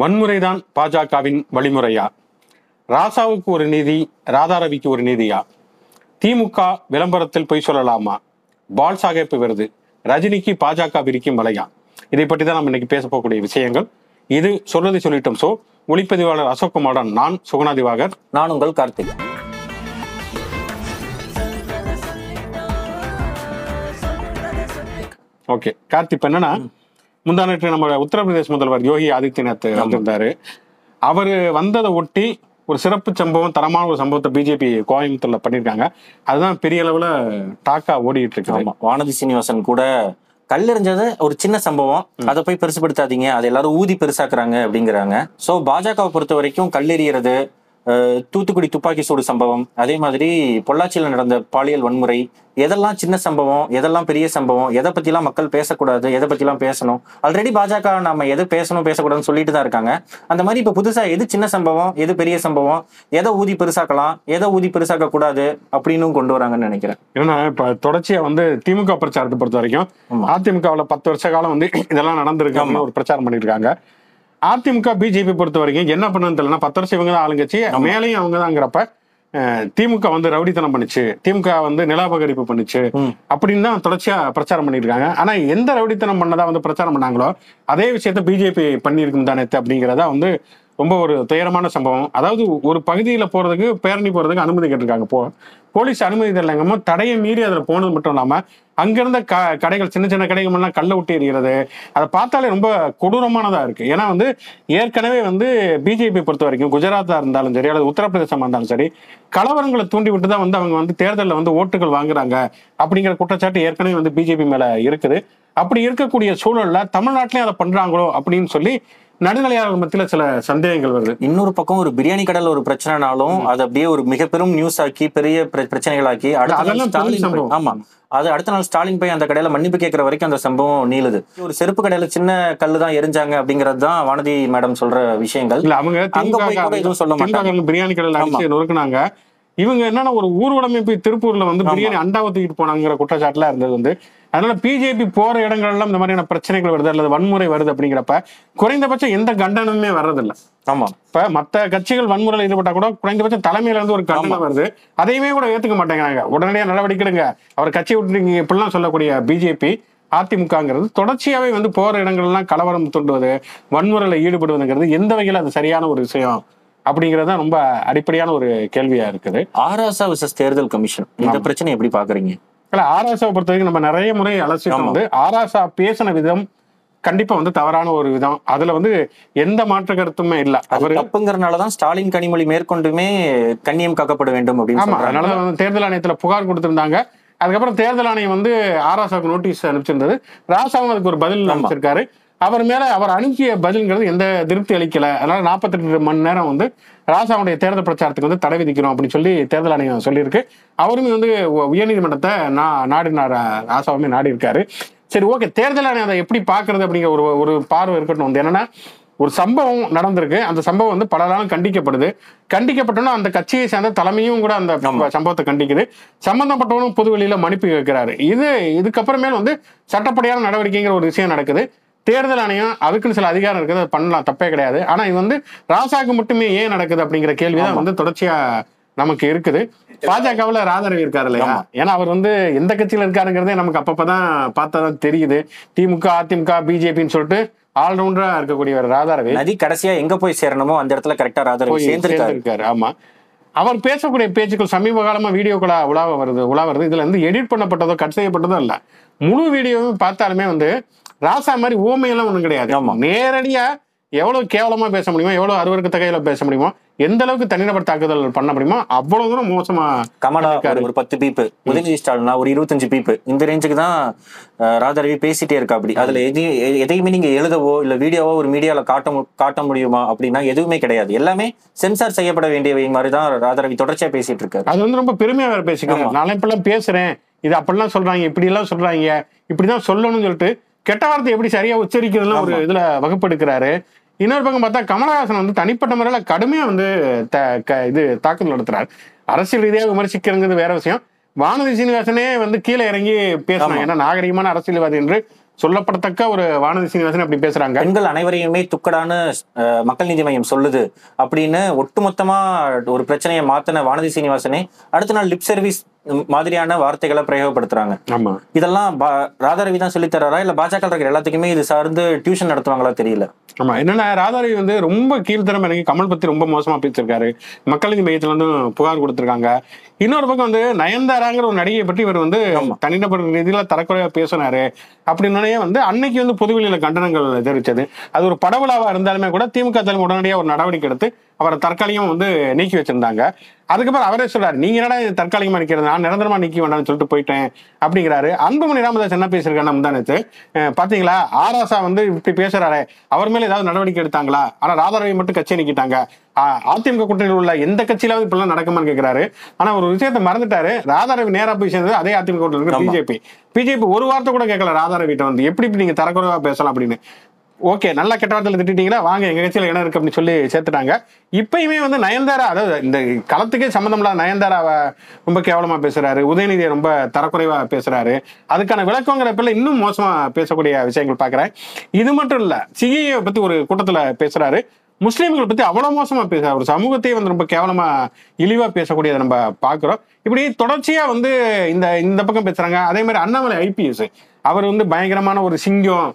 வன்முறைதான் பாஜகவின் வழிமுறையா? ராசாவுக்கு ஒரு நீதி ராதாரவிக்கு ஒரு நீதியா? திமுக விளம்பரத்தில் பொய் சொல்லலாமா? பால் சாஹேப் விருது. ரஜினிக்கு பாஜக விரிக்கும் வலையா? இதை பற்றி தான் நம்ம இன்னைக்கு பேச போகக்கூடிய விஷயங்கள். இது சொல்றதை சொல்லிட்டோம். சோ ஒளிப்பதிவாளர் அசோக் குமாரன் நான் சுகுணா திவாகர். நான் உங்கள் கார்த்திக். ஓகே கார்த்தி இப்ப என்னன்னா முந்தா நேற்று நம்ம உத்தரப்பிரதேச முதல்வர் யோகி ஆதித்யநாத் வந்திருந்தாரு. அவர் வந்ததை ஒட்டி ஒரு சிறப்பு சம்பவம் தரமான ஒரு சம்பவத்தை பிஜேபி கோயம்புத்தூர்ல பண்ணியிருக்காங்க அதுதான் பெரிய அளவுல டாக்கா ஓடிட்டு இருக்குது. ஆமா வானதி சீனிவாசன் கூட கல்லெறிஞ்சது ஒரு சின்ன சம்பவம். அதை போய் பெருசுபடுத்தாதீங்க. அதை எல்லாரும் ஊதி பெருசாக்குறாங்க அப்படிங்கிறாங்க. சோ பாஜகவை பொறுத்த வரைக்கும் கல்லெறியறது தூத்துக்குடி துப்பாக்கி சூடு சம்பவம். அதே மாதிரி பொள்ளாச்சியில் நடந்த பாலியல் வன்முறை எதெல்லாம் சின்ன சம்பவம் எதெல்லாம் பெரிய சம்பவம் எதை பத்திலாம் மக்கள் பேசக்கூடாது எதை பத்திலாம் பேசணும் ஆல்ரெடி பாஜக நம்ம எது பேசணும் பேசக்கூடாதுன்னு சொல்லிட்டு தான் இருக்காங்க. அந்த மாதிரி இப்ப புதுசா எது சின்ன சம்பவம் எது பெரிய சம்பவம் எதை ஊதி பெருசாக்கலாம் எதை ஊதி பெருசாக்க கூடாது அப்படின்னு கொண்டு வராங்கன்னு நினைக்கிறேன். ஏன்னா இப்ப தொடர்ச்சியா வந்து திமுக பிரச்சாரத்தை பொறுத்த வரைக்கும். அதிமுகவுல பத்து வருஷ காலம் வந்து இதெல்லாம் நடந்திருக்கு அப்படின்னு ஒரு பிரச்சாரம் பண்ணிருக்காங்க அதிமுக பிஜேபி பொறுத்த வரைக்கும் என்ன பண்ணு தெரியலன்னா பத்து வருஷம் இவங்க தான் ஆளுங்கட்சி. மேலையும் அவங்க தாங்கிறப்ப திமுக வந்து ரவுடித்தனம் பண்ணுச்சு. திமுக வந்து நிலாபகரிப்பு பண்ணுச்சு. அப்படின்னு தான் தொடர்ச்சியா பிரச்சாரம் பண்ணிட்டு இருக்காங்க ஆனா எந்த ரவுடித்தனம் பண்ணதா வந்து பிரச்சாரம் பண்ணாங்களோ அதே விஷயத்த பிஜேபி பண்ணியிருக்கும் தானே அப்படிங்கிறதா வந்து ரொம்ப ஒரு துயரமான சம்பவம். அதாவது ஒரு பகுதியில் போகிறதுக்கு பேரணி போகிறதுக்கு அனுமதி கேட்டிருக்காங்க. போ போலீஸ் அனுமதி தரலங்கமோ தடையை மீறி அதில் போனது மட்டும் இல்லாமல் அங்கிருந்த க கடைகள் சின்ன சின்ன கடைகள் எல்லாம் விட்டு எறிகிறது. அதை பார்த்தாலே ரொம்ப கொடூரமானதாக இருக்குது ஏன்னா வந்து ஏற்கனவே வந்து பிஜேபி பொறுத்த வரைக்கும் குஜராத்தாக இருந்தாலும் சரி அல்லது உத்தரப்பிரதேசமாக இருந்தாலும் சரி கலவரங்களை தூண்டி விட்டு தான் வந்து அவங்க வந்து தேர்தலில் வந்து ஓட்டுகள் வாங்குறாங்க அப்படிங்கிற குற்றச்சாட்டு ஏற்கனவே வந்து பிஜேபி மேலே இருக்குது. அப்படி இருக்கக்கூடிய சூழலில் தமிழ்நாட்டிலையும் அதை பண்ணுறாங்களோ அப்படின்னு சொல்லி நடுநிலையாளர்கள் மத்தியில சில சந்தேகங்கள் வருது. இன்னொரு பக்கம் ஒரு பிரியாணி கடையில் ஒரு பிரச்சனைனாலும் அது அப்படியே ஒரு மிக பெரும் நியூஸ் ஆக்கி பெரிய பிர- பிரச்சனைகளாக்கி அடுத்த. ஆமா. அது அடுத்த நாள் ஸ்டாலின் போய் அந்த கடையில மன்னிப்பு கேட்கிற வரைக்கும் அந்த சம்பவம் நீளுது. ஒரு செருப்பு கடையில சின்ன கல்லு தான் எரிஞ்சாங்க அப்படிங்கிறது தான் வானதி மேடம் சொல்ற விஷயங்கள். அவங்க அங்க போய் கூட எதுவும் சொல்ல மாட்டாங்க. பிரியாணி கடையில் நொறுக்குனாங்க. இவங்க என்னன்னா ஒரு ஊர்வலமே போய் திருப்பூர்ல வந்து பிரியாணி அண்டாவை தூக்கிட்டு போனாங்கிற குற்றச்சாட்டுல இருந்தது வந்து. அதனால பிஜேபி போற இடங்கள் எல்லாம் இந்த மாதிரியான பிரச்சனைகள் வருது அல்லது வன்முறை வருது அப்படிங்கிறப்ப குறைந்தபட்சம் எந்த கண்டனமுமே வர்றதில்ல. ஆமா. இப்ப மத்த கட்சிகள் வன்முறையில் ஈடுபட்டா கூட குறைந்தபட்சம் தலைமையில இருந்து ஒரு கண்டனம் வருது. அதையுமே கூட ஏத்துக்க மாட்டேங்கிறாங்க. உடனடியா நடவடிக்கை எடுங்க அவர் கட்சி விட்டுருங்க. இப்படிலாம் சொல்லக்கூடிய பிஜேபி அதிமுகங்கிறது தொடர்ச்சியாவே வந்து போற இடங்கள்லாம் கலவரம் தூண்டுவது வன்முறையில் ஈடுபடுவதுங்கிறது எந்த வகையில் அது சரியான ஒரு விஷயம்? அப்படிங்கிறது ரொம்ப அடிப்படையான ஒரு கேள்வியா இருக்குது. ஆராசா விசஸ் தேர்தல் கமிஷன். இந்த பிரச்சனை எப்படி பாக்குறீங்க இல்ல ஆராசாவை பொறுத்த வரைக்கும் நம்ம நிறைய முறை அலசிட்டு. வந்து ஆராசா பேசின விதம் கண்டிப்பா வந்து தவறான ஒரு விதம். அதுல வந்து எந்த மாற்று கருத்துமே இல்ல. அவரு தப்புங்கிறனாலதான் ஸ்டாலின் கனிமொழி மேற்கொண்டுமே கண்ணியம் காக்கப்பட வேண்டும் அப்படின்னு ஆமா அதனால வந்து தேர்தல் ஆணையத்துல புகார் கொடுத்திருந்தாங்க. அதுக்கப்புறம் தேர்தல் ஆணையம் வந்து ஆராசாவுக்கு நோட்டீஸ் அனுப்பிச்சிருந்தது. ராசாவும் அதுக்கு ஒரு பதில் அனுப்பிச்சிருக்காரு. அவர் மேல அவர் அனுப்பிய பதில்ங்கிறது எந்த திருப்தி அளிக்கல. அதனால 48 மணி நேரம் வந்து ராசாவுடைய தேர்தல் பிரச்சாரத்துக்கு வந்து தடை விதிக்கணும் அப்படின்னு சொல்லி தேர்தல் ஆணையம் சொல்லியிருக்கு. அவருமே வந்து உயர்நீதிமன்றத்தை நான் நாடினார் ராசாவுமே நாடி இருக்காரு சரி ஓகே. தேர்தல் ஆணையம் அதை எப்படி பாக்குறது அப்படிங்கிற ஒரு ஒரு பார்வை இருக்கட்டும். வந்து என்னன்னா ஒரு சம்பவம் நடந்திருக்கு. அந்த சம்பவம் வந்து பலராலும் கண்டிக்கப்படுது. கண்டிக்கப்பட்டோன்னா அந்த கட்சியை சேர்ந்த தலைமையும் கூட அந்த சம்பவத்தை கண்டிக்குது. சம்பந்தப்பட்டவனும் பொது வெளியில மன்னிப்பு கேட்கிறாரு. இது இதுக்கப்புறமேல் வந்து சட்டப்படியான நடவடிக்கைங்கிற ஒரு விஷயம் நடக்குது. தேர்தல் ஆணையம் அதுக்குன்னு சில அதிகாரம் இருக்குது அது பண்ணலாம் தப்பே கிடையாது. ஆனா இது வந்து ராசாக்கு மட்டுமே ஏன் நடக்குது அப்படிங்கிற கேள்விதான் வந்து தொடர்ச்சியா நமக்கு இருக்குது. பாஜகவுல ராதாரவி இருக்காரு இல்லையா? ஏன்னா அவர் வந்து எந்த கட்சியில இருக்காருங்கிறதே நமக்கு அப்பப்பதான் பார்த்தாதான் தெரியுது. திமுக அதிமுக பிஜேபின்னு சொல்லிட்டு ஆல்ரவுண்டரா இருக்கக்கூடியவர் ராதாரவி. நதி கடைசியா எங்க போய் சேரணுமோ அந்த இடத்துல கரெக்டா ராதரவி சேர்ந்திருக்காரு. ஆமா. அவர் பேசக்கூடிய பேச்சுக்கள் சமீப காலமா வீடியோக்களா உலாவ வருது உலா வருது. இதுல இருந்து எடிட் பண்ணப்பட்டதோ கட் செய்யப்பட்டதோ இல்ல முழு வீடியோவும் பார்த்தாலுமே வந்து ராசா மாதிரி ஊமையெல்லாம் ஒண்ணும் கிடையாது. ஆமா. நேரடியா எவ்வளவு கேவலமா பேச முடியுமோ எவ்வளவு அருவருக்கு தகையில பேச முடியுமோ எந்த அளவுக்கு தனிநபர் தாக்குதல் பண்ண முடியுமோ அவ்வளவு தூரம் மோசமா கமலா. ஒரு- பத்து பீப்பு உதயநிதி ஸ்டாலினா ஒரு இருபத்தஞ்சு பீப்பு. இந்த ரேஞ்சுக்கு தான் அஹ், ராதாரவி பேசிட்டே இருக்கா அப்படி. அதுல எதையும் எதையுமே நீங்க எழுதவோ இல்ல வீடியோவோ ஒரு மீடியால காட்ட காட்ட முடியுமா அப்படின்னா எதுவுமே கிடையாது. எல்லாமே சென்சார் செய்யப்பட வேண்டியவை மாதிரி தான் ராதாரவி தொடர்ச்சியா பேசிட்டு இருக்காரு. அது வந்து ரொம்ப பெருமையா வேற பேசிக்கிறாங்க நான் இப்பெல்லாம் பேசுறேன். இது அப்படிலாம் சொல்றாங்க இப்படி எல்லாம் சொல்றாங்க இப்படிதான் சொல்லணும்னு சொல்லிட்டு கெட்ட வார்த்தை எப்படி சரியா உச்சரிக்கிறதுலாம் ஒரு இதுல வகுப்பெடுக்கிறாரு. இன்னொரு பக்கம் பார்த்தா கமலஹாசன் வந்து தனிப்பட்ட முறையில கடுமையா வந்து இது தாக்குதல் நடத்துறாரு. அரசியல் ரீதியாக விமர்சிக்கிறங்கிறது வேற விஷயம். வானதி சீனிவாசனே வந்து கீழே இறங்கி பேசினாங்க ஏன்னா நாகரிகமான அரசியல்வாதி என்று சொல்லப்படத்தக்க ஒரு வானதி சீனிவாசன் அப்படி பேசுறாங்க. பெண்கள் அனைவரையுமே துக்கடான்னு அஹ், மக்கள் நீதி மையம் சொல்லுது அப்படின்னு ஒட்டுமொத்தமா ஒரு பிரச்சனையை மாத்தின வானதி சீனிவாசனே அடுத்த நாள் லிப் சர்வீஸ் மாதிரியான வார்த்தைகளை பிரயோகப்படுத்துறாங்க. ஆமா. இதெல்லாம் ராதாரவி தான் சொல்லித் தர்றாரா? இல்ல பாஜக இருக்கிற எல்லாத்துக்குமே இது சார்ந்து டியூஷன் நடத்துவாங்களா தெரியல. ஆமா. என்னன்னா ராதாரவி வந்து ரொம்ப கீழ்த்தரம் எனக்கு கமல் பத்தி ரொம்ப மோசமா பேசியிருக்காரு. மக்கள் நீதி மையத்துல வந்து புகார் கொடுத்திருக்காங்க. இன்னொரு பக்கம் வந்து நயன்தாராங்கிற ஒரு நடிகையை பற்றி இவர் வந்து தனிநபர் ரீதியில தரக்குறைவா பேசினாரு. அப்படின்னே வந்து அன்னைக்கு வந்து பொதுவெளியில கண்டனங்கள் தெரிவிச்சது. அது ஒரு படவிழாவா இருந்தாலுமே கூட திமுக தலைமை உடனடியாக ஒரு நடவடிக்கை எடுத்து அவரை தற்காலிகம் வந்து நீக்கி வச்சிருந்தாங்க. அதுக்கப்புறம் அவரே சொல்றாரு நீங்க என்னடா தற்காலிகமா நிக்கிறது? நான் நிரந்தரமா நீக்கி வேண்டாம்னு சொல்லிட்டு போயிட்டேன். அப்படிங்கிறாரு. அன்புமணி ராமதாஸ் என்ன பேசியிருக்காரு முந்தானத்து பாத்தீங்களா? ஆராசா வந்து இப்படி பேசுறாரு அவர் மேல ஏதாவது நடவடிக்கை எடுத்தாங்களா? ஆனா ராதாரவி மட்டும் கட்சியை நீக்கிட்டாங்க. அதிமுக கூட்டணியில் உள்ள எந்த கட்சியிலாவது இப்படிலாம் நடக்குமான்னு கேட்கிறாரு ஆனா ஒரு விஷயத்தை மறந்துட்டாரு. ராதாரவி நேரா போய் சேர்ந்தது அதே அதிமுக ஆமா. பிஜேபி. பிஜேபி ஒரு வார்த்தை கூட கேட்கல ராதாரவிட்ட வந்து. எப்படி இப்படி நீங்க தரக்குறைவா பேசலாம் அப்படின்னு. ஓகே நல்ல கெட்ட வார்த்தையில் திட்டிட்டீங்களா வாங்க எங்க கட்சியில் இடம் இருக்கு அப்படின்னு சொல்லி சேர்த்துட்டாங்க. இப்பயுமே வந்து நயன்தாரா அதாவது இந்த களத்துக்கே சம்மந்தம் இல்லாத நயன்தாராவை ரொம்ப கேவலமா பேசுறாரு. உதயநிதியை ரொம்ப தரக்குறைவா பேசுறாரு. அதுக்கான விளக்கங்கிறப்பல இன்னும் மோசமா பேசக்கூடிய விஷயங்கள் பாக்குறேன் இது மட்டும் இல்ல சிஐயை பத்தி ஒரு கூட்டத்துல பேசுறாரு. முஸ்லீம்களை பத்தி அவ்வளவு மோசமா பேசுறாரு. ஒரு சமூகத்தையே வந்து ரொம்ப கேவலமா இழிவா பேசக்கூடியதை நம்ம பாக்குறோம் இப்படி தொடர்ச்சியா வந்து இந்த இந்த பக்கம் பேசுறாங்க. அதே மாதிரி அண்ணாமலை ஐபிஎஸ் அவர் வந்து பயங்கரமான ஒரு சிங்கம்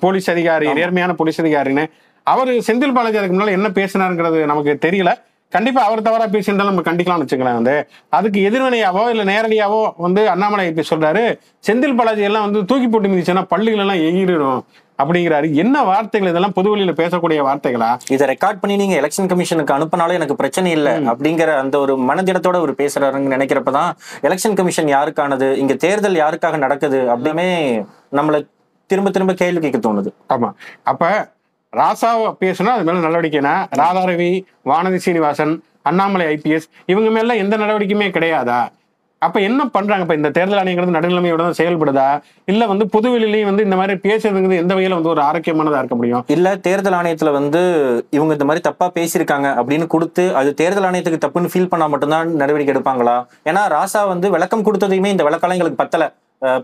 போலீஸ் அதிகாரி நேர்மையான போலீஸ் அதிகாரின்னு. அவர் செந்தில் பாலாஜி அதுக்கு முன்னால என்ன பேசினாருங்கிறது நமக்கு தெரியல. கண்டிப்பா அவர் தவறா பேசியிருந்தாலும் நம்ம கண்டிக்கலாம்னு வச்சுக்கலாம் வந்து. அதுக்கு எதிர்வினையாவோ இல்ல நேரடியாவோ வந்து அண்ணாமலை இப்ப சொல்றாரு. செந்தில் பாலாஜி எல்லாம் வந்து தூக்கி போட்டு மிதிச்சுன்னா பள்ளிகள் எல்லாம் எகிரிடும் அப்படிங்கிறாரு. என்ன வார்த்தைகள்? இதெல்லாம் பொதுவெளியில பேசக்கூடிய வார்த்தைகளா? இதை ரெக்கார்ட் பண்ணி நீங்க எலெக்ஷன் கமிஷனுக்கு அனுப்பினாலும் எனக்கு பிரச்சனை இல்லை அப்படிங்கிற அந்த ஒரு மனதிடத்தோட ஒரு பேசுறாருன்னு நினைக்கிறப்பதான் எலெக்ஷன் கமிஷன் யாருக்கானது? இங்க தேர்தல் யாருக்காக நடக்குது? அப்படின்னே நம்மள திரும்ப திரும்ப கேள்வி கேட்க தோணுது. ஆமா. அப்ப ராசாவை பேசுனா அது மேல நடவடிக்கைனா ராதாரவி வானதி சீனிவாசன் அண்ணாமலை ஐபிஎஸ் இவங்க மேல எந்த நடவடிக்கையுமே கிடையாதா? அப்ப என்ன பண்றாங்க? இப்ப இந்த தேர்தல் ஆணையங்கிறது நடுநிலைமையோட தான் செயல்படுதா? இல்ல வந்து பொதுவெளியிலையும் வந்து இந்த மாதிரி பேசுறதுங்கிறது எந்த வகையில வந்து ஒரு ஆரோக்கியமானதா இருக்க முடியும்? இல்ல தேர்தல் ஆணையத்துல வந்து இவங்க இந்த மாதிரி தப்பா பேசியிருக்காங்க அப்படின்னு கொடுத்து அது தேர்தல் ஆணையத்துக்கு தப்புன்னு ஃபீல் பண்ணா மட்டும்தான் நடவடிக்கை எடுப்பாங்களா? ஏன்னா ராசா வந்து விளக்கம் கொடுத்ததையுமே இந்த விளக்கெல்லாம் எங்களுக்கு பத்தல.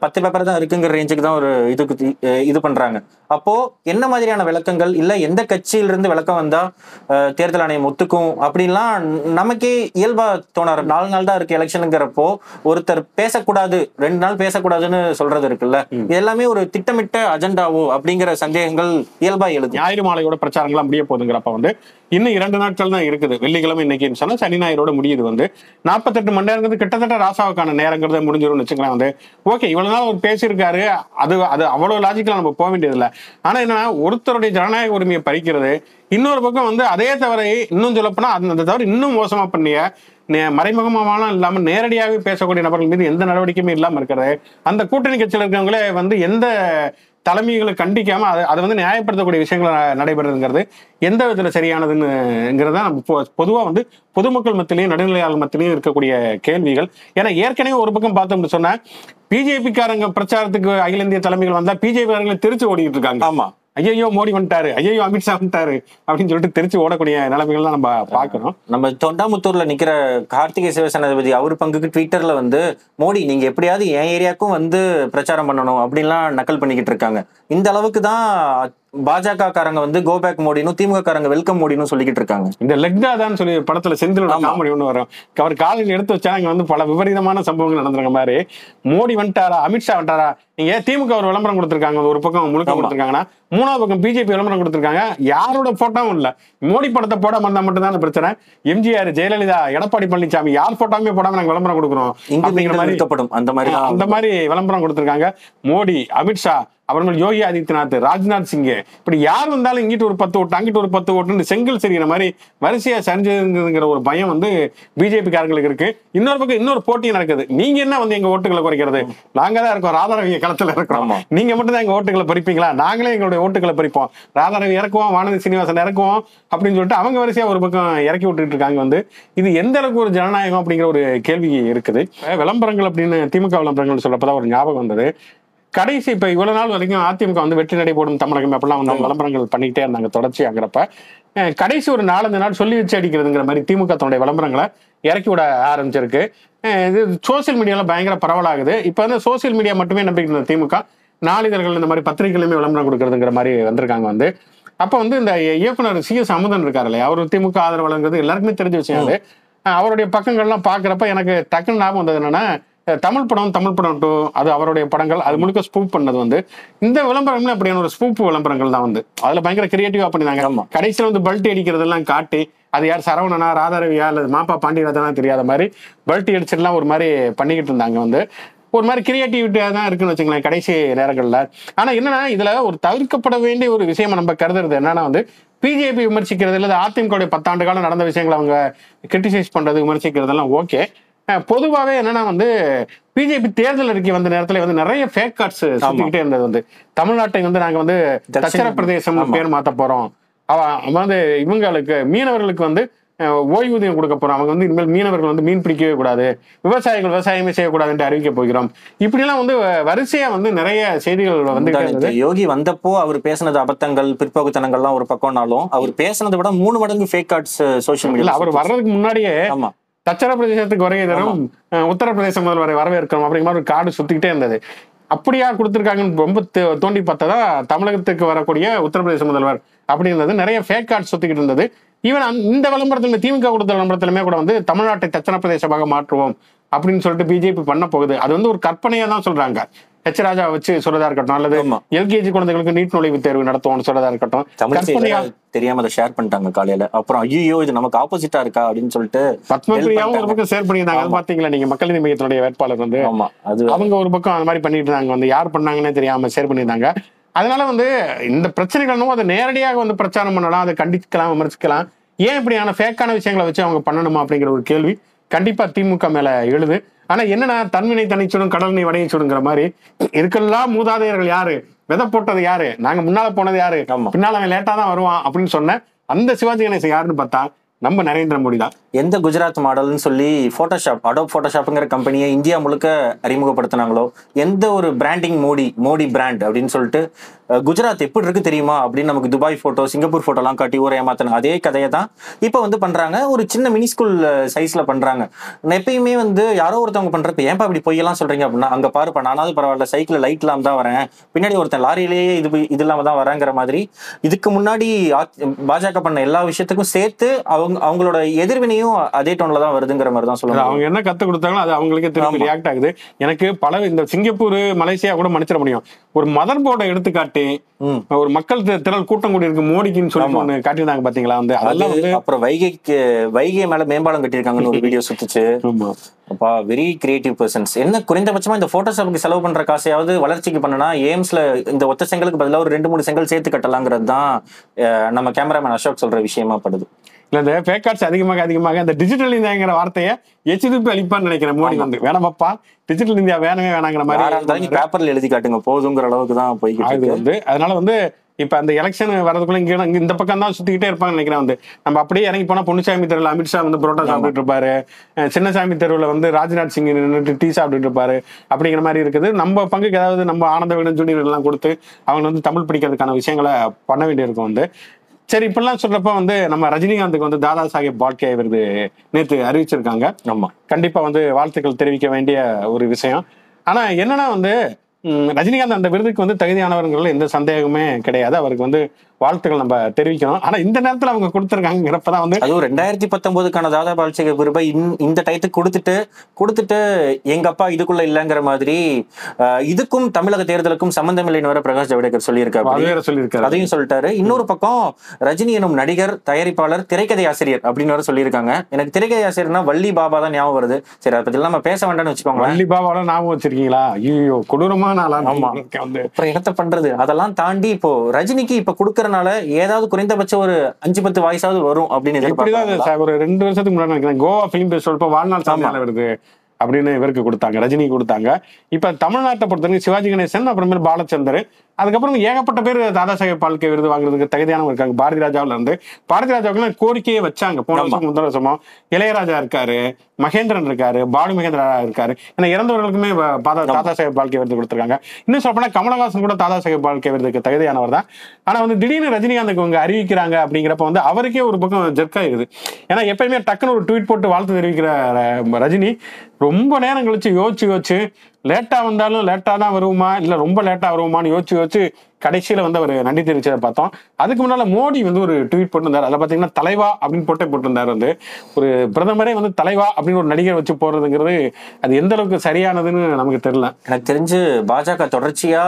பத்து பேப்பர் தான் இருக்குங்கிற ரேஞ்சுக்கு தான் ஒரு இதுக்கு இது பண்றாங்க. அப்போ என்ன மாதிரியான விளக்கங்கள்? இல்ல எந்த கட்சியில இருந்து விளக்கம் வந்தா தேர்தல் ஆணையம் ஒத்துக்கும்? அப்படின்லாம் நமக்கே இயல்பா தோணாரு நாலு நாள் தான் இருக்கு எலெக்ஷனுங்கிறப்போ ஒருத்தர் பேசக்கூடாது ரெண்டு நாள் பேசக்கூடாதுன்னு சொல்றது இருக்குல்ல? இது எல்லாமே ஒரு திட்டமிட்ட அஜெண்டாவோ அப்படிங்கிற சந்தேகங்கள் இயல்பா எழுது ஞாயிறு மாலையோட பிரச்சாரங்கள்லாம் முடிய போகுதுங்கிறப்ப வந்து இன்னும் இரண்டு நாட்கள் தான் இருக்குது. வெள்ளிக்கிழமை இன்னைக்கு சொன்னா சனி ஞாயிறோட முடியுது வந்து. நாற்பத்தெட்டு மணி நேரங்கிறது கிட்டத்தட்ட ராசாவுக்கான நேரங்கிறத முடிஞ்சிடும்னு வச்சுக்கலாம் வந்து. ஓகே இவ்வளவு நாள் அவர் பேசியிருக்காரு. அது அது அவ்வளவு லாஜிக்கலா நம்ம போக வேண்டியது இல்லை ஆனா என்னன்னா ஒருத்தருடைய ஜனநாயக உரிமையை பறிக்கிறது இன்னொரு பக்கம் வந்து அதே தவறை இன்னும் சொல்லப்போனா அந்த அந்த தவறு இன்னும் மோசமா பண்ணிய நே- மறைமுகமாலாம் இல்லாம நேரடியாகவே பேசக்கூடிய நபர்கள் மீது எந்த நடவடிக்கையுமே இல்லாம இருக்கிறது. அந்த கூட்டணி கட்சியில் இருக்கவங்களே வந்து எந்த தலைமைகளை கண்டிக்காம அதை அதை வந்து நியாயப்படுத்தக்கூடிய விஷயங்கள் நடைபெறுதுங்கிறது எந்த விதத்துல சரியானதுங்கிறத நம்ம பொதுவா வந்து பொதுமக்கள் மத்தியிலையும் நடுநிலையாளர் மத்தியிலையும் இருக்கக்கூடிய கேள்விகள். ஏன்னா ஏற்கனவே ஒரு பக்கம் பார்த்தோம்னு சொன்னா பிஜேபிக்காரங்க பிரச்சாரத்துக்கு அகில இந்திய தலைமைகள் வந்தா பிஜேபி காரங்களை திருச்சி ஓடிட்டு இருக்காங்க. ஆமா. ஐயோ மோடி வந்துட்டாரு. ஐயோ அமித்ஷா வந்துட்டாரு. அப்படின்னு சொல்லிட்டு திருச்சி ஓடக்கூடிய நிலைமைகள் தான் நம்ம பார்க்கணும். நம்ம தொண்டாமுத்தூர்ல நிக்கிற கார்த்திகை சிவசேனாதிபதி அவர் பங்குக்கு ட்விட்டர்ல வந்து மோடி நீங்க எப்படியாவது என் ஏரியாவுக்கும் வந்து பிரச்சாரம் பண்ணணும் அப்படின்லாம் நக்கல் பண்ணிக்கிட்டு இருக்காங்க. இந்த அளவுக்கு தான் பாஜக காரங்க வந்து கோ பேக் மோடினும் திமுக காரங்க வெல்கம் மோடினும் சொல்லிக்கிட்டு இருக்காங்க. இந்த லெக்தாதான் சொல்லி படத்துல செந்திலோட. காமெடி ஒண்ணு வரும். அவர் காலையில் எடுத்து வச்சா அங்க வந்து பல விபரீதமான சம்பவங்கள் நடந்திருக்க மாதிரி. மோடி வந்துட்டாரா அமித்ஷா வந்துட்டாரா? நீங்க திமுக ஒரு விளம்பரம் கொடுத்திருக்காங்க ஒரு பக்கம் முழுக்க. கொடுத்திருக்காங்கன்னா மூணாவது பக்கம் பிஜேபி விளம்பரம் கொடுத்திருக்காங்க. யாரோட போட்டோவும் இல்ல. மோடி படத்தை போடாம இருந்தா மட்டும் தான் பிரச்சனை. எம்ஜிஆர் ஜெயலலிதா எடப்பாடி பழனிசாமி யார் போட்டாமே போடாம நாங்க விளம்பரம் கொடுக்குறோம். இங்கு அந்த மாதிரி தான் அந்த மாதிரி விளம்பரம் கொடுத்திருக்காங்க. மோடி அமித்ஷா அவர்கள் யோகி ஆதித்யநாத் ராஜ்நாத் சிங் இப்படி யார் வந்தாலும் இங்கிட்டு ஒரு பத்து ஓட்டு அங்கிட்டு ஒரு பத்து ஓட்டுன்னு செங்கல் சரிகிற மாதிரி வரிசையா சரிஞ்சுங்கிற ஒரு பயம் வந்து பிஜேபி காரங்களுக்கு இருக்கு. இன்னொரு பக்கம் இன்னொரு போட்டி நடக்குது. நீங்க என்ன வந்து எங்க ஓட்டுகளை குறைக்கிறது? நாங்க தான் இருக்கோம். ராதாரவி களத்துல இருக்கிறோம். நீங்க மட்டும் தான் எங்க ஓட்டுகளை பறிப்பீங்களா? நாங்களே எங்களுடைய ஓட்டுகளை பறிப்போம். ராதாரவி இறக்குவோம் வானதி சீனிவாசன் இறக்குவோம் அப்படின்னு சொல்லிட்டு அவங்க வரிசையா ஒரு பக்கம் இறக்கி விட்டுட்டு இருக்காங்க வந்து. இது எந்த அளவுக்கு ஒரு ஜனநாயகம் அப்படிங்கிற ஒரு கேள்வி இருக்குது. விளம்பரங்கள் அப்படின்னு திமுக விளம்பரங்கள் சொல்றப்பதான் ஒரு ஞாபகம் வந்தது. கடைசி இப்ப இவ்வளவு நாள் வரைக்கும் அதிமுக வந்து வெற்றி நடை போடும் தமிழகம் அப்படிலாம் வந்து விளம்பரங்கள் பண்ணிக்கிட்டே இருந்தாங்க தொடர்ச்சியாங்கிறப்ப கடைசி ஒரு நாலஞ்சு நாள் சொல்லி வச்சு அடிக்கிறதுங்கிற மாதிரி திமுக தன்னுடைய விளம்பரங்களை இறக்கி விட ஆரம்பிச்சிருக்கு. இது சோசியல் மீடியால பயங்கர பரவலாகுது. இப்ப வந்து சோசியல் மீடியா மட்டுமே இருந்த திமுக நாளிதழ்கள் இந்த மாதிரி பத்திரிகைகளுமே விளம்பரம் கொடுக்கறதுங்கிற மாதிரி வந்திருக்காங்க வந்து. அப்போ வந்து இந்த இயக்குனர் சி எஸ் அமுதன் இருக்காரு இல்லையா? அவர் திமுக ஆதரவாளங்கிறது எல்லாருக்குமே தெரிஞ்ச விஷயம் அது. அவருடைய பக்கங்கள்லாம் பார்க்குறப்ப எனக்கு டக்குன்னு ஞாபகம் வந்தது என்னன்னா தமிழ் படம் தமிழ் படம் டூ அது அவருடைய படங்கள் அது முழுக்க ஸ்பூப் பண்ணது வந்து இந்த விளம்பரம்ல அப்படியான ஒரு ஸ்பூப் விளம்பரங்கள் தான் வந்து. அதுல பயங்கர கிரியேட்டிவா ஆமா. பண்ணிருந்தாங்க. கடைசியில வந்து பல்ட்டி அடிக்கிறதெல்லாம் காட்டி அது யார் சரவணனா ராதாரவியா அல்லது மாப்பா பாண்டியராஜனா தெரியாத மாதிரி பல்ட்டி அடிச்சிடலாம் ஒரு மாதிரி பண்ணிக்கிட்டு இருந்தாங்க வந்து. ஒரு மாதிரி கிரியேட்டிவிட்டியா தான் இருக்குன்னு வச்சுங்களேன் கடைசி நேரங்கள்ல. ஆனா என்னன்னா இதுல ஒரு தவிர்க்கப்பட வேண்டிய ஒரு விஷயம் நம்ம கருதுறது என்னன்னா வந்து பிஜேபி விமர்சிக்கிறது இல்லை அதிமுக பத்தாண்டு காலம் நடந்த விஷயங்களை அவங்க கிரிட்டிசைஸ் பண்றது விமர்சிக்கிறதெல்லாம் ஓகே பொதுவாகவே என்னன்னா வந்து பிஜேபி தேர்தல் அறிக்கை வந்த நேரத்துல வந்து நிறைய ஃபேக் கார்ட்ஸ் சுத்திக்கிட்டே இருந்தது வந்து. தமிழ்நாட்டை வந்து நாங்க வந்து தட்சண பிரதேசம். பேர் மாத்த போறோம். அவ அவன் வந்து இவங்களுக்கு மீனவர்களுக்கு வந்து ஓய்வூதியம் கொடுக்க போறோம். அவங்க வந்து இனிமேல் மீனவர்கள் வந்து மீன் பிடிக்கவே கூடாது. விவசாயிகள் விவசாயமே செய்யக்கூடாது என்று அறிவிக்க போகிறோம். இப்படிலாம் வந்து வரிசையா வந்து நிறைய செய்திகள் வந்து யோகி வந்தப்போ அவர் பேசினது அபத்தங்கள் பிற்போக்குத்தனங்கள்லாம் ஒரு பக்கம்னாலும் அவர் பேசினதை விட மூணு மடங்கு ஃபேக் கார்ட்ஸ் சோஷியல் இல்ல மீடியா அவர் வர்றதுக்கு முன்னாடியே ஆமா. தச்சர பிரதேசத்துக்கு வருகை தரும் உத்தரப்பிரதேச முதல்வரை வரவேற்கிறோம் அப்படிங்கிற மாதிரி ஒரு கார்டு சுத்திக்கிட்டே இருந்தது. அப்படியா கொடுத்துருக்காங்கன்னு ரொம்ப தோண்டி பார்த்ததா தமிழகத்துக்கு வரக்கூடிய உத்தரப்பிரதேச முதல்வர் அப்படி இருந்தது. நிறைய ஃபேக் கார்டு சுத்திக்கிட்டு இருந்தது. ஈவன் இந்த விளம்பரத்துல திமுக கொடுத்த விளம்பரத்திலுமே கூட வந்து தமிழ்நாட்டை தச்சன பிரதேசமாக மாற்றுவோம் அப்படின்னு சொல்லிட்டு பிஜேபி பண்ண போகுது. அது வந்து ஒரு கற்பனையா தான் சொல்றாங்க. ஹெச் ராஜா வச்சு சொல்றதா இருக்கட்டும். அல்லது. எல்கேஜி குழந்தைகளுக்கு நீட் நுழைவுத் தேர்வு நடத்துவோம்னு சொல்றதா இருக்கட்டும். தெரியாம அதை ஷேர் பண்ணிட்டாங்க காலையில. அப்புறம் ஐயோ இது நமக்கு ஆப்போசிட்டா இருக்கா அப்படின்னு சொல்லிட்டு பத்மபிரியாவும் ஒரு பக்கம் ஷேர் பண்ணியிருந்தாங்க. அது பாத்தீங்களா நீங்க? மக்கள் நீதி மையத்தினுடைய வேட்பாளர் வந்து. ஆமா. அது அவங்க ஒரு பக்கம் அந்த மாதிரி பண்ணிட்டு இருந்தாங்க. வந்து யார் பண்ணாங்கன்னே தெரியாம ஷேர் பண்ணியிருந்தாங்க. அதனால வந்து இந்த பிரச்சனைகள் என்னமோ அதை நேரடியாக வந்து பிரச்சாரம் பண்ணலாம். அதை கண்டிக்கலாம் விமர்சிக்கலாம். ஏன் இப்படியான ஃபேக்கான விஷயங்களை வச்சு அவங்க பண்ணணுமா அப்படிங்கிற ஒரு கேள்வி கண்டிப்பா திமுக மேல எழுது. ஆனா என்னன்னா தன்வினை தனிச்சுடும் கடல்னை வடையச்சுடுங்கிற மாதிரி இதுக்கெல்லாம் மூதாதையர்கள் யாரு? விதை போட்டது யாரு? நாங்க முன்னால போனது யாரு. பின்னால அவன் லேட்டா தான் வருவான் அப்படின்னு சொன்ன அந்த சிவாஜி கணேசன் யாருன்னு பார்த்தா நம்ம நரேந்திர மோடி தான். எந்த குஜராத் மாடல்னு சொல்லி போட்டோஷாப் அடோப் போட்டோஷாப்ங்கிற கம்பெனியை இந்தியா முழுக்க அறிமுகப்படுத்தினாங்களோ எந்த ஒரு பிராண்டிங் மோடி மோடி பிராண்ட் அப்படின்னு சொல்லிட்டு குஜராத் எப்படி இருக்கு தெரியுமா? அப்படின்னு நமக்கு துபாய் போட்டோ சிங்கப்பூர் போட்டோலாம் காட்டி ஊரை ஏமாத்தின அதே கதையை தான் இப்போ வந்து பண்றாங்க. ஒரு சின்ன மினி ஸ்கூல் சைஸ்ல பண்றாங்க. நான் எப்பயுமே வந்து யாரோ ஒருத்தவங்க பண்றப்ப ஏன்பா இப்படி பொய்யெல்லாம் சொல்றீங்க அப்படின்னா அங்க பாருப்பா நானாவது பரவாயில்ல சைக்கிள் லைட் இல்லாம தான் வரேன். பின்னாடி ஒருத்தன் லாரியிலேயே இது இது இல்லாம தான் வரேங்கிற மாதிரி. இதுக்கு முன்னாடி பாஜக பண்ண எல்லா விஷயத்துக்கும் சேர்த்து அவங்க அவங்களோட எதிர்வினையும் அதே டோன்ல தான் வருதுங்கிற மாதிரி தான் சொல்லுவாங்க அவங்க என்ன கத்து கொடுத்தாங்களோ அது அவங்களுக்கே திருப்பி ஆமா. ரியாக்ட் ஆகுது. எனக்கு பல இந்த சிங்கப்பூர் மலேசியா கூட மன்னிச்சிட முடியும். ஒரு மதர் போர்டை எடுத்து காட்டி. ஒரு மக்கள் திரள் கூட்டம் கூடி இருக்கு மோடிக்குன்னு சொல்லி. ஒண்ணு காட்டியிருந்தாங்க பாத்தீங்களா வந்து அதெல்லாம் அது வந்து அப்புறம் வைகைக்கு வைகை மேல மேம்பாலம் கட்டியிருக்காங்கன்னு ஒரு வீடியோ சுத்துச்சு. அப்பா வெரி கிரியேட்டிவ் பர்சன்ஸ் என்ன குறைந்தபட்சமா இந்த போட்டோஷாப்புக்கு செலவு பண்ற காசையாவது வளர்ச்சிக்கு பண்ணனா எய்ம்ஸ்ல இந்த ஒத்த செங்கலுக்கு பதிலா ஒரு ரெண்டு மூணு செங்கல் சேர்த்து கட்டலாங்கிறது தான் நம்ம கேமராமேன் அசோக் சொல்ற விஷயமா படுது இல்ல இந்த ஃபேக் கார்ட்ஸ் அதிகமாக அதிகமாக இந்த டிஜிட்டல் இந்தியாங்கிற வார்த்தையை எச்சரிப்பு அளிப்பான்னு நினைக்கிறேன். மோடி வந்து. வேணாமப்பா டிஜிட்டல் இந்தியா வேணவே வேணாங்கிற மாதிரி பேப்பர்ல எழுதி காட்டுங்க. போதுங்கிற அளவுக்கு தான் இருக்கு. வந்து அதனால வந்து இப்ப அந்த எலெக்ஷன் வரதுக்குள்ள இங்க இந்த பக்கம் தான் சுத்திக்கிட்டே இருப்பாங்கன்னு நினைக்கிறேன் வந்து. நம்ம அப்படியே இறங்கி போனா பொன்னுசாமி தெருவில் அமித்ஷா வந்து புரோட்டா சாப்பிட்டுட்டு இருப்பாரு. சின்னசாமி தெருவில் வந்து ராஜ்நாத் சிங் நின்னுட்டு டீ சாப்பிட்டுட்டு இருப்பாரு. அப்படிங்கிற மாதிரி இருக்குது. நம்ம பங்குக்கு ஏதாவது நம்ம ஆனந்த விகடன் ஜூனியர் எல்லாம் கொடுத்து அவங்க வந்து தமிழ் படிக்கிறதுக்கான விஷயங்களை பண்ண வேண்டியிருக்கும் வந்து. சரி இப்படிலாம் சொல்றப்ப வந்து நம்ம ரஜினிகாந்துக்கு வந்து தாதா சாஹேப் பால்கே விருது நேத்து அறிவிச்சிருக்காங்க. ஆமா. கண்டிப்பா வந்து வாழ்த்துக்கள் தெரிவிக்க வேண்டிய ஒரு விஷயம். ஆனா என்னன்னா வந்து ரஜினிகாந்த் அந்த விருதுக்கு வந்து தகுதியானவர்கள் எந்த சந்தேகமே கிடையாது. அவருக்கு வந்து வாழ்த்துக்கள் நம்ம தெரிவிக்கணும். ஆனா இந்த நேரத்துல அவங்க கொடுத்துருக்காங்கிறப்பதான் வந்து அதுவும் ரெண்டாயிரத்தி பத்தொன்பதுக்கான தாதா பால்சேகர் விருப்பை இந்த டயத்துக்கு கொடுத்துட்டு கொடுத்துட்டு எங்க அப்பா இதுக்குள்ள இல்லைங்கிற மாதிரி இதுக்கும் தமிழக தேர்தலுக்கும் சம்பந்தம் இல்லைன்னு வேற பிரகாஷ் ஜவடேகர் சொல்லியிருக்காரு. சொல்லியிருக்காரு. அதையும் சொல்லிட்டாரு. இன்னொரு பக்கம் ரஜினி எனும் நடிகர் தயாரிப்பாளர் திரைக்கதை ஆசிரியர் அப்படின்னு வேற சொல்லியிருக்காங்க. எனக்கு திரைக்கதை ஆசிரியர்னா வள்ளி பாபா தான் ஞாபகம் வருது. சரி அதை பத்தி நம்ம பேச வேண்டாம்னு வச்சுக்கோங்களேன். வள்ளி பாபாவோட ஞாபகம் வச்சிருக்கீங்களா? ஐயோ கொடூரமான ஆளா ஆமா. அப்புறம் இடத்த பண்றது? அதெல்லாம் தாண்டி இப்போ ரஜினிக்கு இப்ப கொடுக்கறனால ஏதாவது குறைந்தபட்சம் ஒரு அஞ்சு பத்து வயசாவது வரும் அப்படின்னு? சார் ஒரு ரெண்டு வருஷத்துக்கு முன்னாடி கோவா பிலிம் ஃபெஸ்டிவல் இப்போ வாழ்நாள் சாதனையாளர் விருது அப்படின்னு இவருக்கு கொடுத்தாங்க ரஜினி கொடுத்தாங்க. இப்ப தமிழ்நாட்டை பொறுத்தவரைக்கும் சிவாஜி கணேசன் அப்புறமேல் பாலச்சந்தர் அதுக்கப்புறம் ஏகப்பட்ட பேர் தாதா சாஹேப் பால்கே விருது வாங்குறதுக்கு தகுதியானவங்க இருக்காங்க. பாரதி ராஜாவுல இருந்து பாரதி ராஜாவுக்கு கோரிக்கையே வச்சாங்க. போன வருஷம் முதல் வருஷமா இளையராஜா இருக்காரு மகேந்திரன் இருக்காரு பாலு மகேந்திரா இருக்காரு. ஏன்னா இறந்தவர்களுக்குமே தாதா சாஹேப் பால்கே விருது கொடுத்துருக்காங்க. இன்னும் சொல்லப்போனா கமலஹாசன் கூட தாதா சாஹேப் பால்கே விருதுக்கு தகுதியானவர் தான். ஆனா வந்து திடீர்னு ரஜினிகாந்துக்கு இவங்க அறிவிக்கிறாங்க அப்படிங்கிறப்ப வந்து அவருக்கே ஒரு பக்கம் ஜெர்க் ஆயிருது ஏன்னா எப்பயுமே டக்குன்னு ஒரு ட்வீட் போட்டு வாழ்த்து தெரிவிக்கிற ரஜினி ரொம்ப நேரம் கழிச்சு யோசிச்சு யோசிச்சு லேட்டாக வந்தாலும் லேட்டாக தான் வருவோமா? இல்லை ரொம்ப லேட்டாக வருவோமான்னு யோசிச்சு யோசிச்சு கடைசியில வந்து அவர் நன்றி தெரிவிச்சதை பார்த்தோம். அதுக்கு முன்னால மோடி வந்து ஒரு ட்வீட் போட்டிருந்தாரு. அதில் பாத்தீங்கன்னா தலைவா அப்படின்னு போட்டே போட்டிருந்தாரு வந்து. ஒரு பிரதமரே வந்து தலைவா அப்படின்னு ஒரு நடிகர் வச்சு போடுறதுங்கிறது அது எந்த அளவுக்கு சரியானதுன்னு நமக்கு தெரியல. எனக்கு தெரிஞ்சு பாஜக தொடர்ச்சியா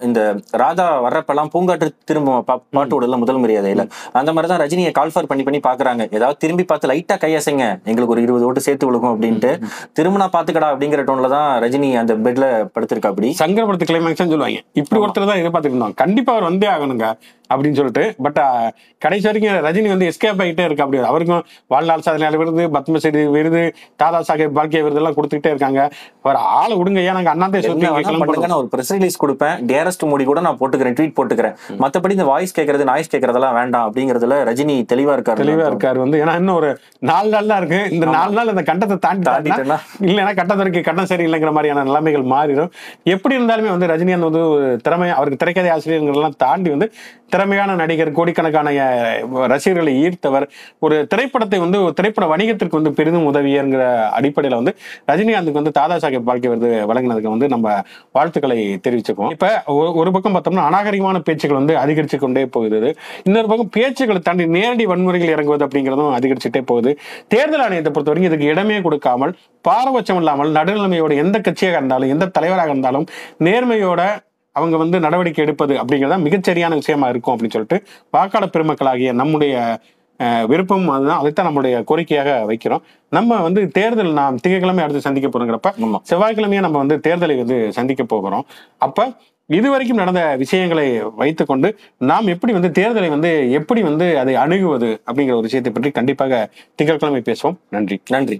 இந்த ராதா வர்றப்பெல்லாம் பூங்காற்று திரும்ப பா- பாட்டு விடல முதல் மரியாதையில. அந்த மாதிரி தான் ரஜினியை கால்ஃபர் பண்ணி பண்ணி பாக்குறாங்க. ஏதாவது திரும்பி பார்த்து லைட்டா கையசைங்க. எங்களுக்கு ஒரு இருபது ஓட்டு சேர்த்து விழுகும் அப்படின்ட்டு. திரும்பினா பாத்துக்கடா அப்படிங்கிற டோன்ல தான் ரஜினி அந்த பெட்ல படுத்திருக்கா அப்படி சங்கரபடுத்து கிளைமேக்ஸ் சொல்லுவாங்க. இப்படி ஒருத்தர் தான் எதிர்பார்த்துட்டு இருந்தோம் கண்டிப்பா அவர் வந்தே ஆகணுங்க. அப்படின்னு சொல்லிட்டு பட் கடைசி வரைக்கும் ரஜினி வந்து எஸ்கேப் ஆகிட்டே இருக்கு அப்படி அவருக்கும் வாழ்நாள் சாதனையாளர் விருது பத்மஸ்ரீ விருது தாதா சாஹேப் பாக்கிய விருது எல்லாம் கொடுத்துக்கிட்டே இருக்காங்க. அவர் ஆளை விடுங்க ஏன் நாங்க அண்ணாந்தே சொல்லி நான் ஒரு ப்ரெஸ் ரிலீஸ் கொடுப்பேன். டேரஸ்ட் மோடி கூட நான் போட்டுக்கிறேன் ட்வீட் போட்டுக்கிறேன். மத்தபடி இந்த வாய்ஸ் கேட்கறது நாய்ஸ் கேட்கறதெல்லாம் வேண்டாம் அப்படிங்கறதுல ரஜினி தெளிவா இருக்காரு. தெளிவா இருக்காரு வந்து. ஏன்னா இன்னும் ஒரு நாலு நாள் தான் இருக்கு. இந்த நாலு நாள் இந்த கட்டத்தை தாண்டி தாண்டிட்டேன்னா? இல்லைன்னா கட்டத்தை வரைக்கும் கட்டம் சரியில்லைங்கிற மாதிரியான நிலைமைகள் மாறிடும். எப்படி இருந்தாலுமே வந்து ரஜினிகாந்த் வந்து ஒரு திறமை அவருக்கு திரைக்கதை ஆசிரியர்கள்லாம் தாண்டி வந்து திறமையான நடிகர் கோடிக்கணக்கான ரசிகர்களை ஈர்த்தவர். ஒரு திரைப்படத்தை வந்து ஒரு திரைப்பட வணிகத்திற்கு வந்து பெரிதும் உதவியங்கிற அடிப்படையில வந்து ரஜினிகாந்துக்கு வந்து தாதா சாஹேப் பால்கே விருது வழங்கினதுக்கு வந்து நம்ம வாழ்த்துக்களை தெரிவிச்சுக்கோம் இப்ப ஒரு- பக்கம் பார்த்தோம்னா அநாகரிகமான பேச்சுகள் வந்து அதிகரிச்சு கொண்டே போகுது. இன்னொரு பக்கம் பேச்சுக்களை தாண்டி நேரடி வன்முறைகள் இறங்குவது அப்படிங்கிறதும் அதிகரிச்சுட்டே போகுது. தேர்தல் ஆணையத்தை பொறுத்த வரைக்கும் இதுக்கு இடமே கொடுக்காமல் பாரபட்சம் இல்லாமல் நடுநிலைமையோட எந்த கட்சியாக இருந்தாலும் எந்த தலைவராக இருந்தாலும் நேர்மையோட அவங்க வந்து நடவடிக்கை எடுப்பது அப்படிங்கிறதா மிகச்சரியான விஷயமா இருக்கும் அப்படின்னு சொல்லிட்டு வாக்காளர் பெருமக்களாகிய நம்முடைய விருப்பம் அதுதான். அதைத்தான் நம்மளுடைய கோரிக்கையாக வைக்கிறோம். நம்ம வந்து தேர்தல் நாம் திங்கட்கிழமை அடுத்து சந்திக்க போறோங்கிறப்ப. செவ்வாய்க்கிழமையே நம்ம வந்து தேர்தலை வந்து சந்திக்க போகிறோம். அப்ப இதுவரைக்கும் நடந்த விஷயங்களை வைத்துக்கொண்டு நாம் எப்படி வந்து தேர்தலை வந்து எப்படி வந்து அதை அணுகுவது அப்படிங்கிற ஒரு விஷயத்தை பற்றி கண்டிப்பாக திங்கட்கிழமை பேசுவோம். நன்றி. நன்றி.